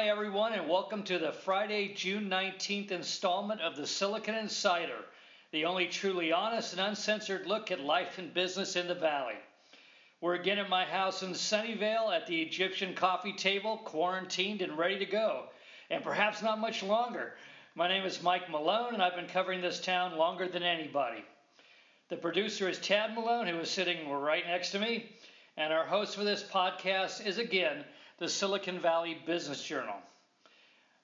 Hi, everyone, and welcome to the Friday, June 19th installment of the Silicon Insider, the only truly honest and uncensored look at life and business in the Valley. We're again at my house in Sunnyvale at the Egyptian coffee table, quarantined and ready to go, and perhaps not much longer. My name is Mike Malone, and I've been covering this town longer than anybody. The producer is Tad Malone, who is sitting right next to me, and our host for this podcast is again the Silicon Valley Business Journal.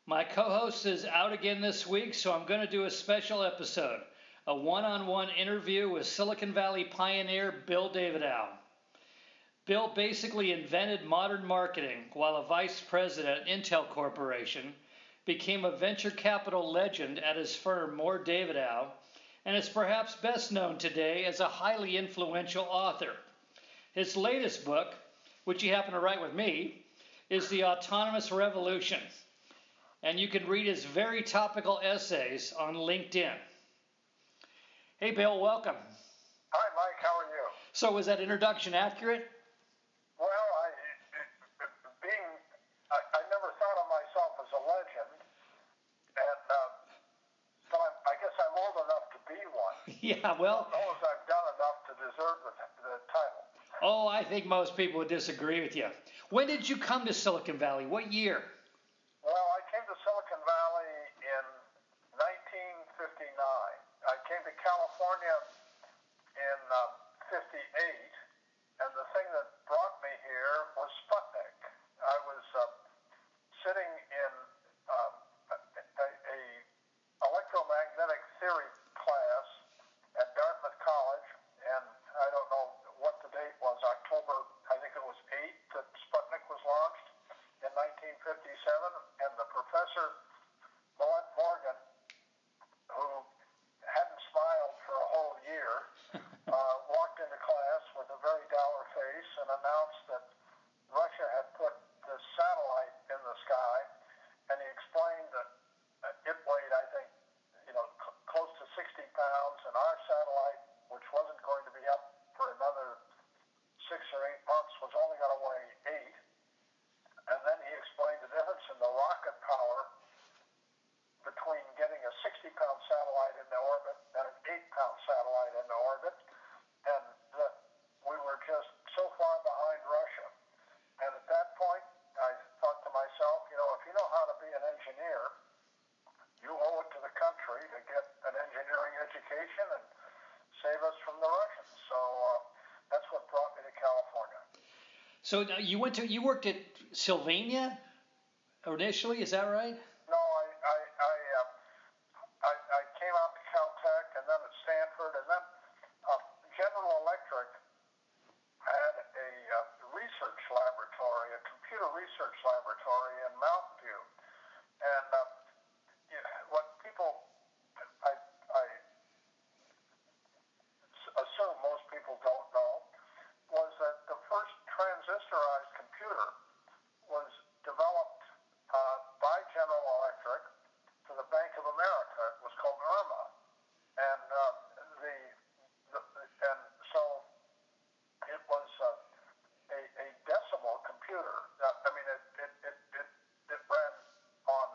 My co host is out again this week, so I'm going to do a special episode a one on one interview with Silicon Valley pioneer Bill Davidow. Bill basically invented modern marketing while a vice president at Intel Corporation, became a venture capital legend at his firm Mohr Davidow, and is perhaps best known today as a highly influential author. His latest book, which he happened to write with me, is The Autonomous Revolution. And you can read his very topical essays on LinkedIn. Hey, Bill, welcome. Hi, Mike. How are you? So, was that introduction accurate? Well, I, being, I, I never thought of myself as a legend, and uh, so I, I guess I'm old enough to be one. yeah, well. Don't know if I've done enough to deserve the, the title. Oh, I think most people would disagree with you. When did you come to Silicon Valley? What year? Well, I came to Silicon Valley in 1959. I came to California in uh, 58, and the thing that brought me here was Sputnik. I was uh, sitting in um, a, a, a electromagnetic theory class at Dartmouth College, and I don't know what the date was, October, I think it was 8 that Sputnik was launched in 1957, and the professor, Millett Morgan, who hadn't smiled for a whole year, uh, walked into class with a very dour face and announced that Russia had put this satellite in the sky, and he explained that uh, it weighed, I think, you know, c- close to 60 pounds, and our satellite, which wasn't going to be up for another six or eight months, was only going to weigh eight. And then he explained the difference in the rocket power between getting a 60 pound satellite into orbit and an 8 pound satellite into orbit, and that we were just so far behind Russia. And at that point, I thought to myself, you know, if you know how to be an engineer, you owe it to the country to get an engineering education and save us from the Russians. So uh, that's what brought me to California. So you went to you worked at Sylvania initially, is that right? No, I I I, uh, I, I came out to Caltech and then at Stanford and then uh, General Electric had a uh, research laboratory, a computer research laboratory in Mountain View, and uh, yeah, what people I I s- assume most people don't know was that the first transistorized computer was developed uh, by General Electric for the Bank of America. It was called ERMA, and uh, the, the and so it was uh, a, a decimal computer. Uh, I mean, it it, it, it, it ran on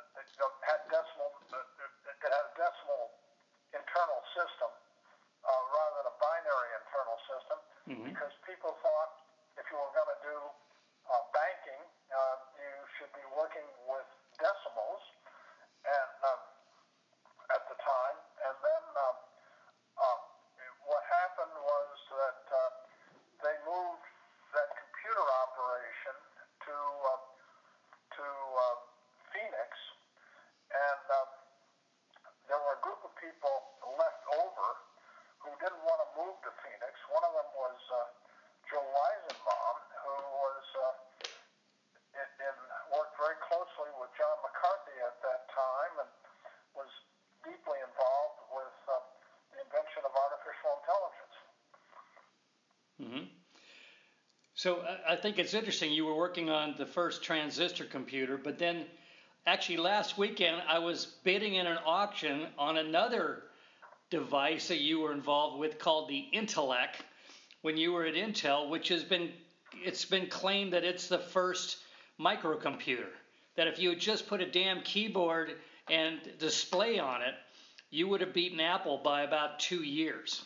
uh, it had decimal. Uh, it had a decimal internal system uh, rather than a binary internal Mhm. because people thought if you were going to do uh, banking, uh, you should be working with decimals, and um, at the time, and then um, uh, what happened was that uh, they moved that computer operation to uh, to uh, Phoenix, and uh, there were a group of people left over who didn't want to move to Phoenix. One of them was uh, Joe Weizenbaum, who was uh, in, in, worked very closely with John McCarthy at that time and was deeply involved with uh, the invention of artificial intelligence. hmm So I I think it's interesting. You were working on the first transistor computer, but then actually last weekend I was bidding in an auction on another device that you were involved with called the Intellec when you were at Intel, which has been it's been claimed that it's the first microcomputer. that if you had just put a damn keyboard and display on it, you would have beaten Apple by about two years.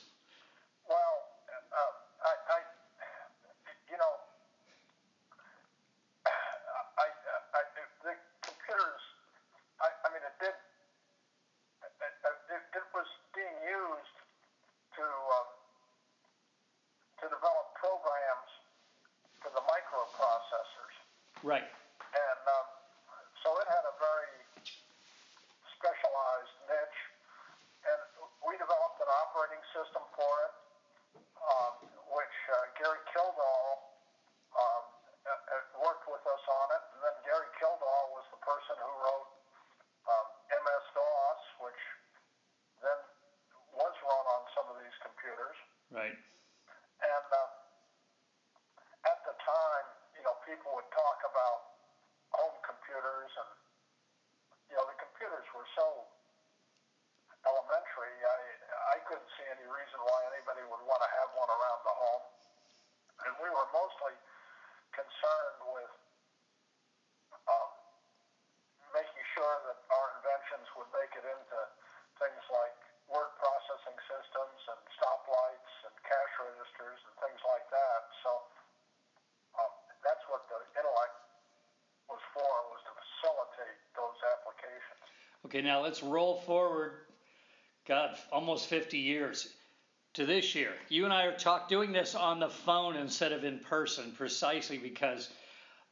Okay, now let's roll forward, God, almost 50 years to this year. You and I are talk doing this on the phone instead of in person, precisely because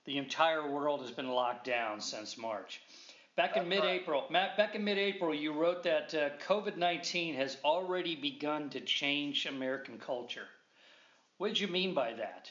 the entire world has been locked down since March. Back in mid-April, Matt, back in mid-April, you wrote that uh, COVID-19 has already begun to change American culture. What did you mean by that?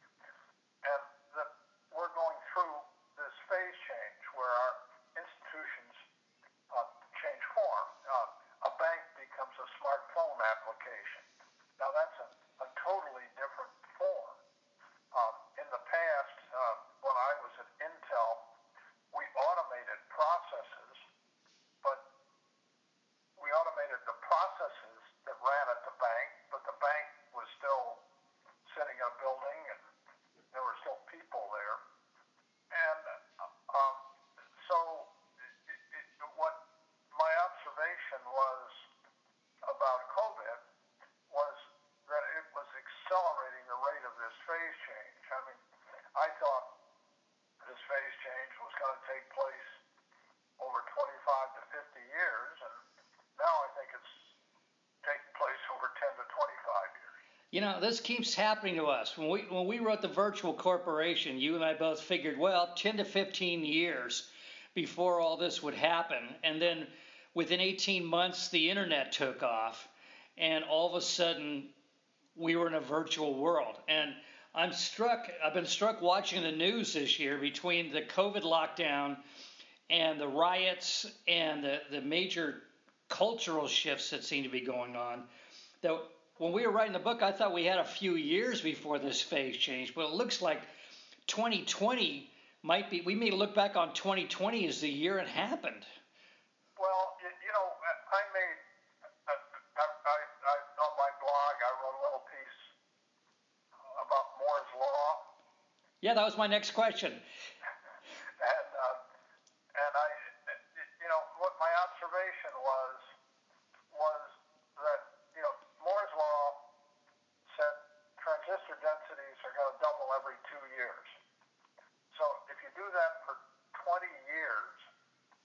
know, this keeps happening to us. When we when we wrote the virtual corporation, you and I both figured, well, 10 to 15 years before all this would happen, and then within 18 months the internet took off, and all of a sudden we were in a virtual world. And I'm struck. I've been struck watching the news this year between the COVID lockdown and the riots and the, the major cultural shifts that seem to be going on. That when we were writing the book, I thought we had a few years before this phase change, but it looks like 2020 might be. We may look back on 2020 as the year it happened. Well, you know, I made I, I, I, on my blog. I wrote a little piece about Moore's law. Yeah, that was my next question. and uh, and I, you know, what my observation was densities are going to double every two years. So if you do that for 20 years,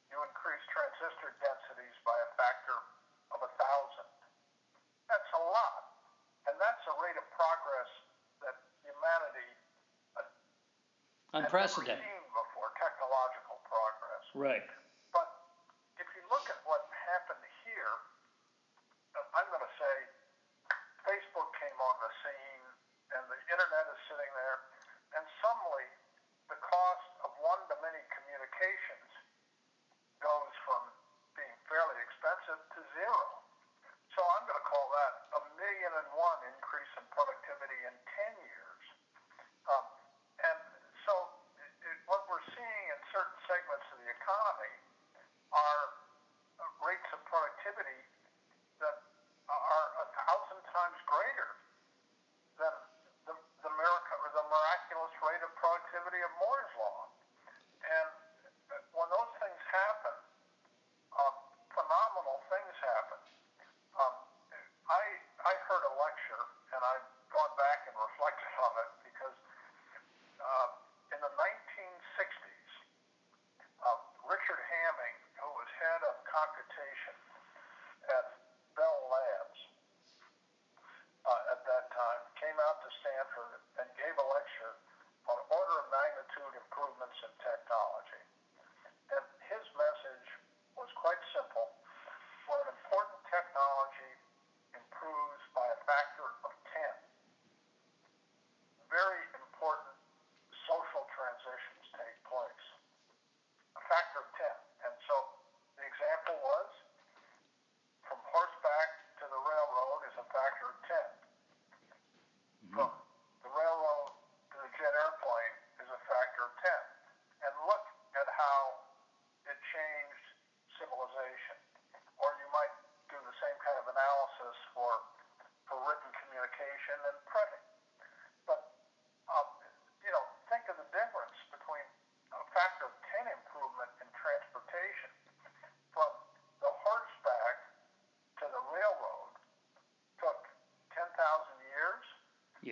you increase transistor densities by a factor of a thousand. That's a lot. And that's a rate of progress that humanity unprecedented. Before, technological progress. Right.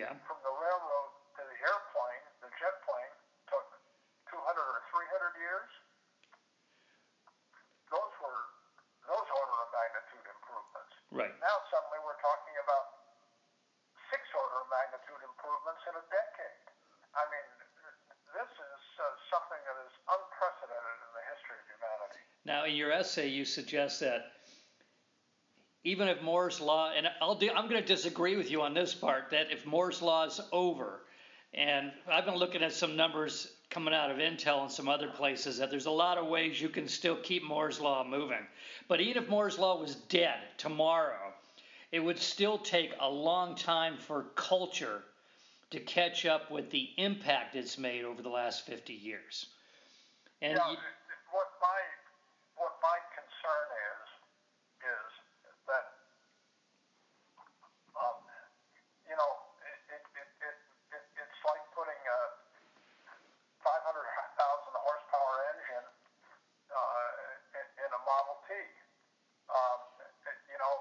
Yeah. From the railroad to the airplane, the jet plane, took 200 or 300 years. Those were those order of magnitude improvements. Right. Now suddenly we're talking about six order of magnitude improvements in a decade. I mean, this is uh, something that is unprecedented in the history of humanity. Now, in your essay, you suggest that even if Moore's law, and I'll do, I'm going to disagree with you on this part, that if Moore's law is over, and I've been looking at some numbers coming out of Intel and some other places that there's a lot of ways you can still keep Moore's law moving. But even if Moore's law was dead tomorrow, it would still take a long time for culture to catch up with the impact it's made over the last 50 years. And yeah, you, what my what my concern is is that um, you know it, it, it, it, it it's like putting a 500,000 horsepower engine uh, in, in a Model T. Um, you know,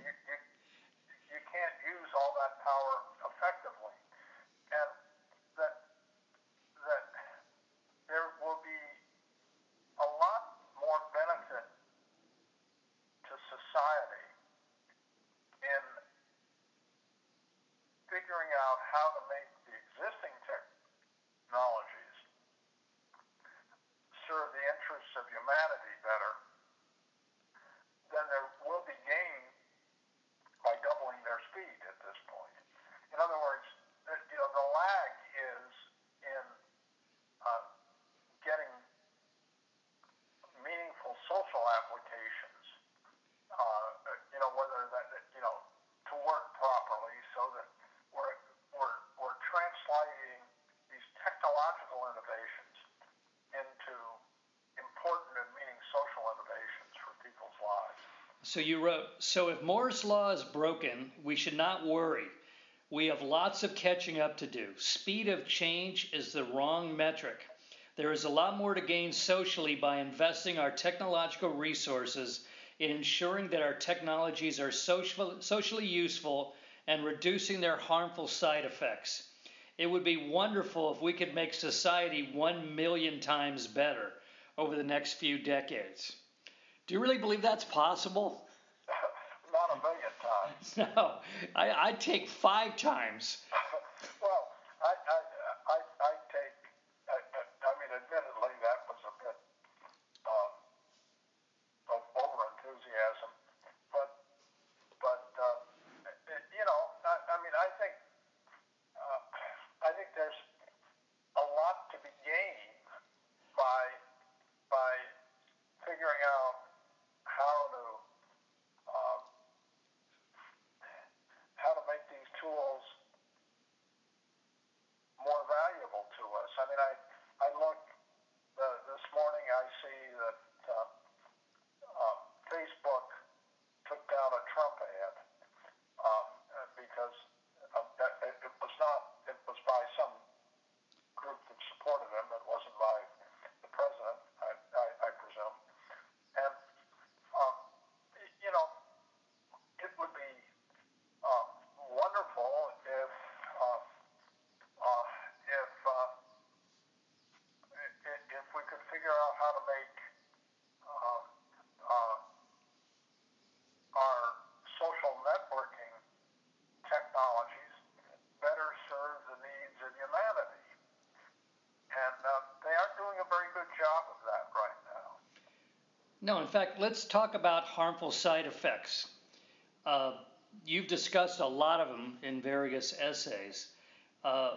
you, you, you can't use all that power effectively. And that, that there will be a lot more benefit to society in figuring out how to make So you wrote, so if Moore's Law is broken, we should not worry. We have lots of catching up to do. Speed of change is the wrong metric. There is a lot more to gain socially by investing our technological resources in ensuring that our technologies are social, socially useful and reducing their harmful side effects. It would be wonderful if we could make society one million times better over the next few decades. Do you really believe that's possible? No, I, I take five times top hat No, in fact, let's talk about harmful side effects. Uh, you've discussed a lot of them in various essays. Uh,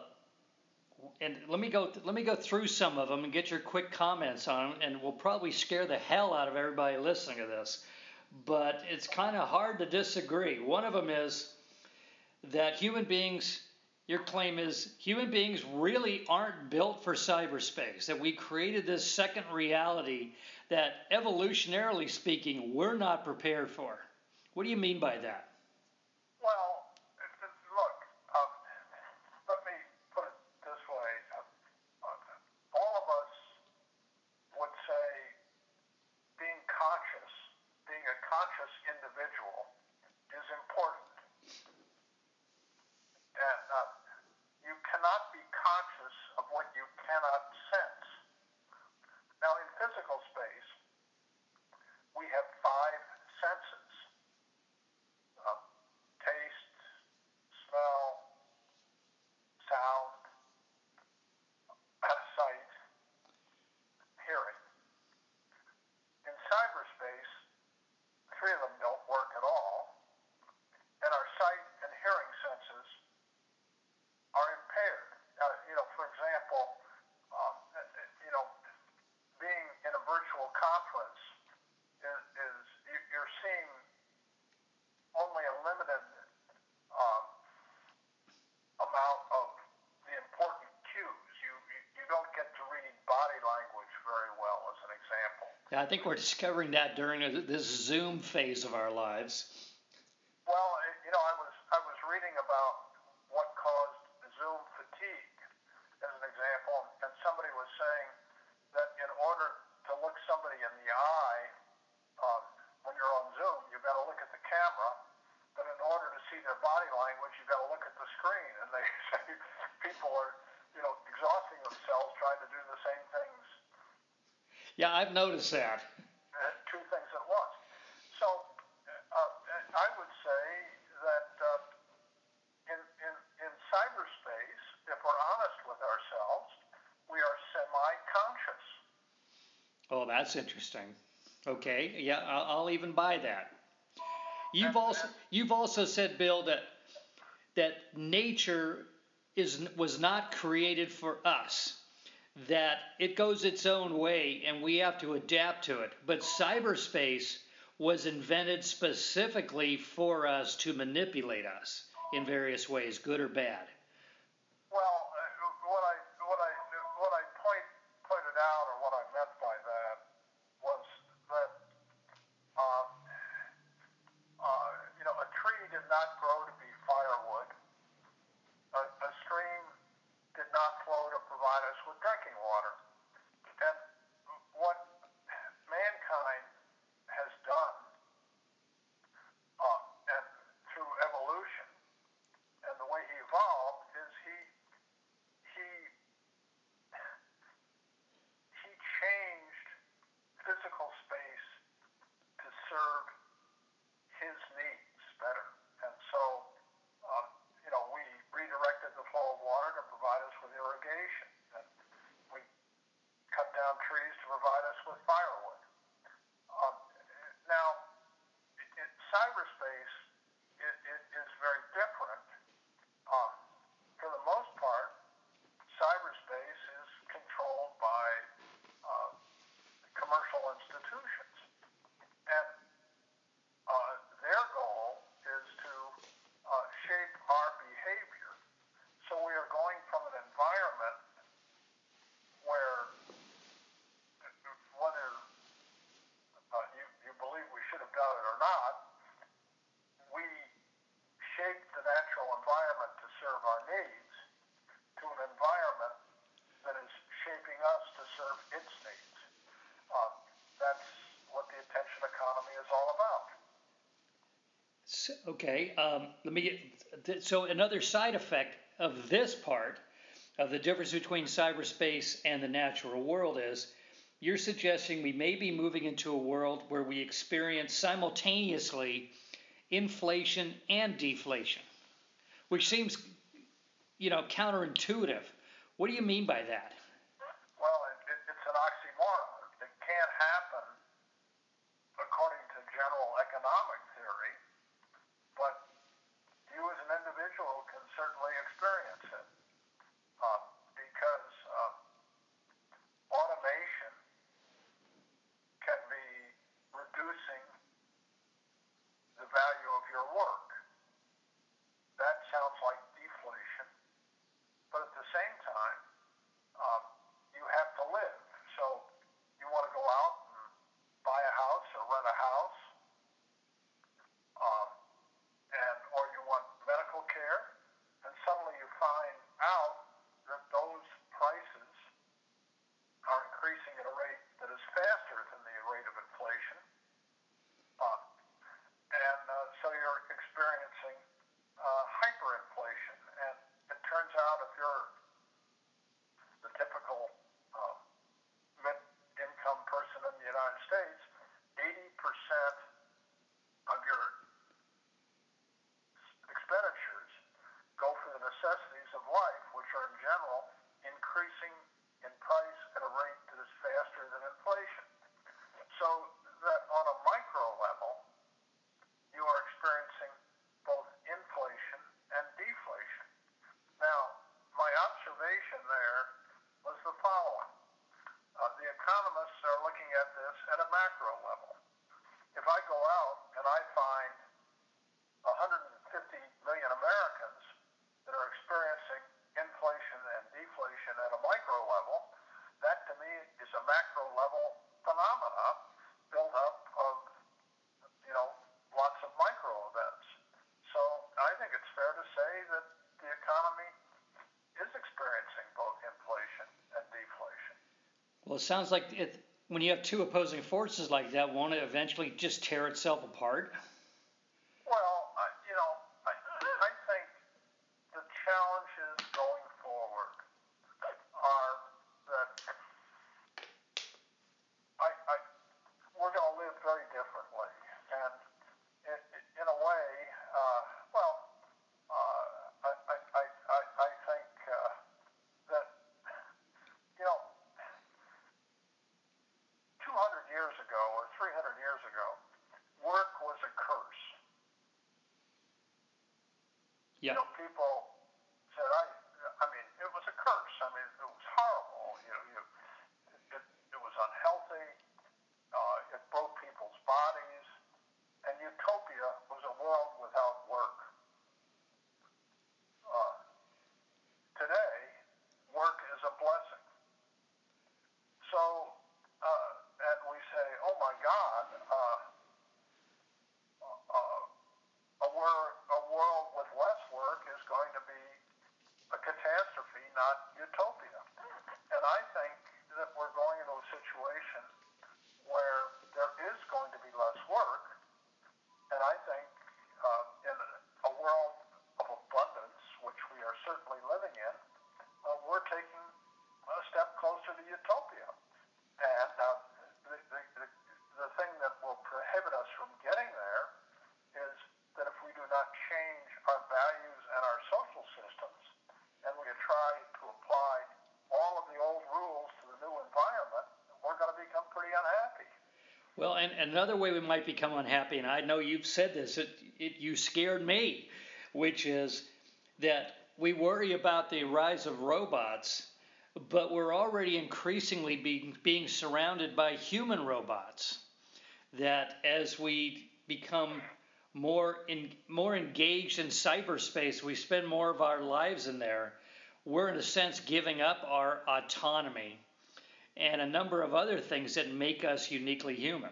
and let me go th- let me go through some of them and get your quick comments on them, and we'll probably scare the hell out of everybody listening to this. But it's kind of hard to disagree. One of them is that human beings your claim is human beings really aren't built for cyberspace, that we created this second reality that evolutionarily speaking, we're not prepared for. What do you mean by that? I think we're discovering that during this Zoom phase of our lives. that's interesting. Okay, yeah, I'll, I'll even buy that. You've also you've also said, Bill, that that nature is was not created for us. That it goes its own way, and we have to adapt to it. But cyberspace was invented specifically for us to manipulate us in various ways, good or bad. Okay, um, let me get. So, another side effect of this part of the difference between cyberspace and the natural world is you're suggesting we may be moving into a world where we experience simultaneously inflation and deflation, which seems, you know, counterintuitive. What do you mean by that? Well, it, it, it's an oxymoron. It can't happen according to general economics. the same time, indication there was the following. Uh, the economists are looking at this at a macro level. If I go out and I find 150 million Americans that are experiencing inflation and deflation at a micro level, that to me is a macro level phenomena sounds like it, when you have two opposing forces like that, won't it eventually just tear itself apart? another way we might become unhappy, and I know you've said this, it, it, you scared me, which is that we worry about the rise of robots, but we're already increasingly being, being surrounded by human robots. That as we become more in, more engaged in cyberspace, we spend more of our lives in there. We're in a sense giving up our autonomy and a number of other things that make us uniquely human.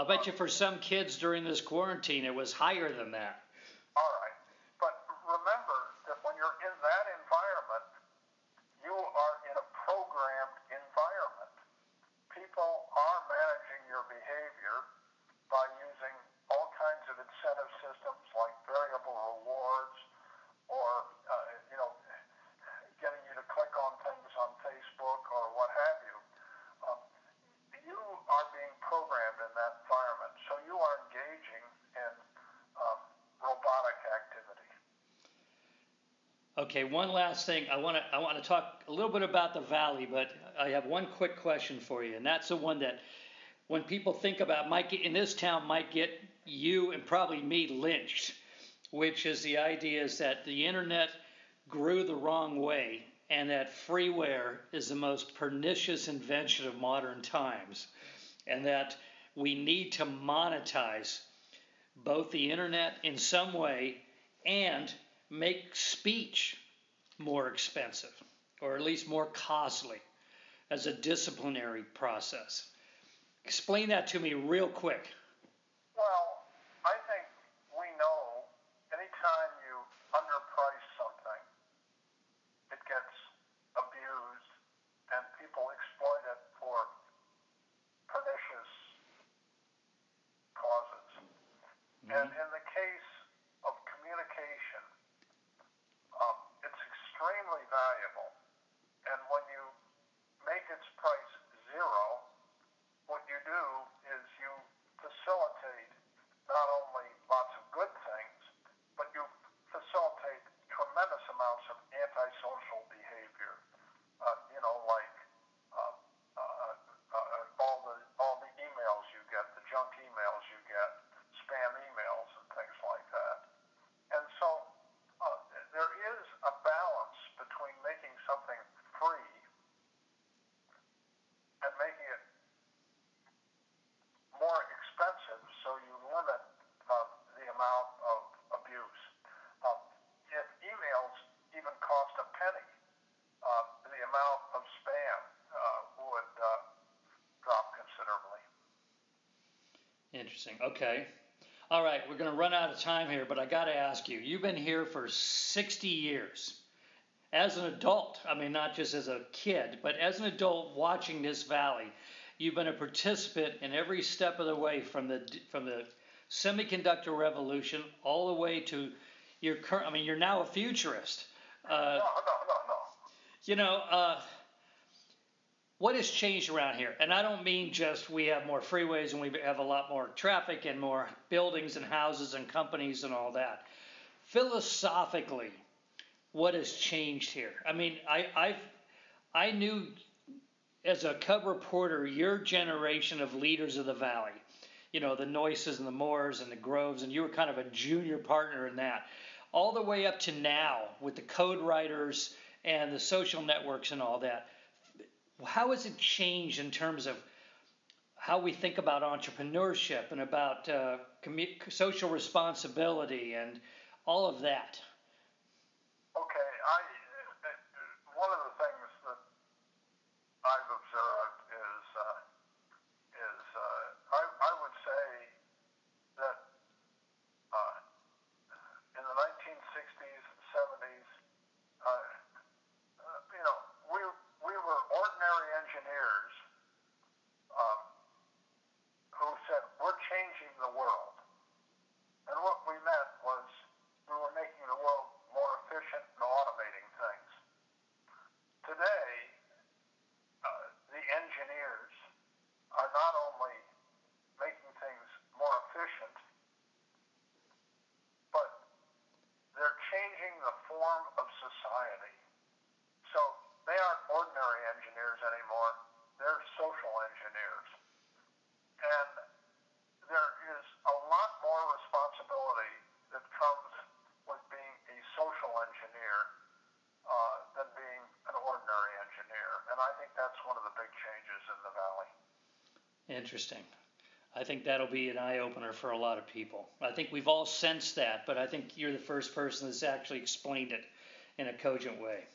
I'll bet you for some kids during this quarantine, it was higher than that. all right, but remember that when you're in that environment, you are in a programmed environment. People are managing your behavior by using all kinds of incentive systems like variable rewards or uh, you know getting you to click on things on Facebook or what have you. Um, you are being programmed in that environment, so you are engaging in um, robotic activity. Okay, one last thing. I want to I want to talk a little bit about the valley, but I have one quick question for you, and that's the one that when people think about might get in this town might get you and probably me lynched, which is the idea is that the internet grew the wrong way and that freeware is the most pernicious invention of modern times, and that we need to monetize both the internet in some way and make speech more expensive or at least more costly as a disciplinary process. Explain that to me real quick. Well, I think we know anytime you underprice something, it gets abused and people exploit it for pernicious causes. And in the case of communication, um, it's extremely valuable. And when you make its price zero, what you do is you facilitate not only lots of good things, but you facilitate tremendous amounts of antisocial behavior. Uh, you know, like uh, uh, uh, all the all the emails you get, the junk emails you get, spam emails, and things like that. And so uh, there is a balance between making something free and making it more expensive, so you limit uh, the amount of abuse. Um, if emails even cost a penny, uh, the of spam uh, would uh, drop considerably. Interesting. Okay. All right, we're going to run out of time here, but I got to ask you you've been here for 60 years. As an adult, I mean, not just as a kid, but as an adult watching this valley, you've been a participant in every step of the way from the from the semiconductor revolution all the way to your current. I mean, you're now a futurist. Uh, no, no, no, no. you know, uh, what has changed around here? And I don't mean just we have more freeways and we have a lot more traffic and more buildings and houses and companies and all that. Philosophically, what has changed here? I mean, I, I've I knew as a cub reporter your generation of leaders of the valley. You know, the Noyces and the Moores and the Groves, and you were kind of a junior partner in that. All the way up to now with the code writers and the social networks and all that how has it changed in terms of how we think about entrepreneurship and about uh, social responsibility and all of that? engineers anymore. They're social engineers. And there is a lot more responsibility that comes with being a social engineer uh, than being an ordinary engineer. And I think that's one of the big changes in the Valley. Interesting. I think that'll be an eye opener for a lot of people. I think we've all sensed that, but I think you're the first person that's actually explained it in a cogent way.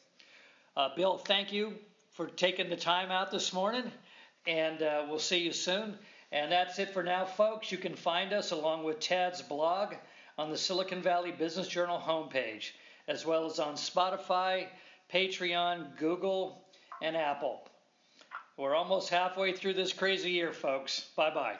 Uh, Bill, thank you for taking the time out this morning, and uh, we'll see you soon. And that's it for now, folks. You can find us along with Tad's blog on the Silicon Valley Business Journal homepage, as well as on Spotify, Patreon, Google, and Apple. We're almost halfway through this crazy year, folks. Bye bye.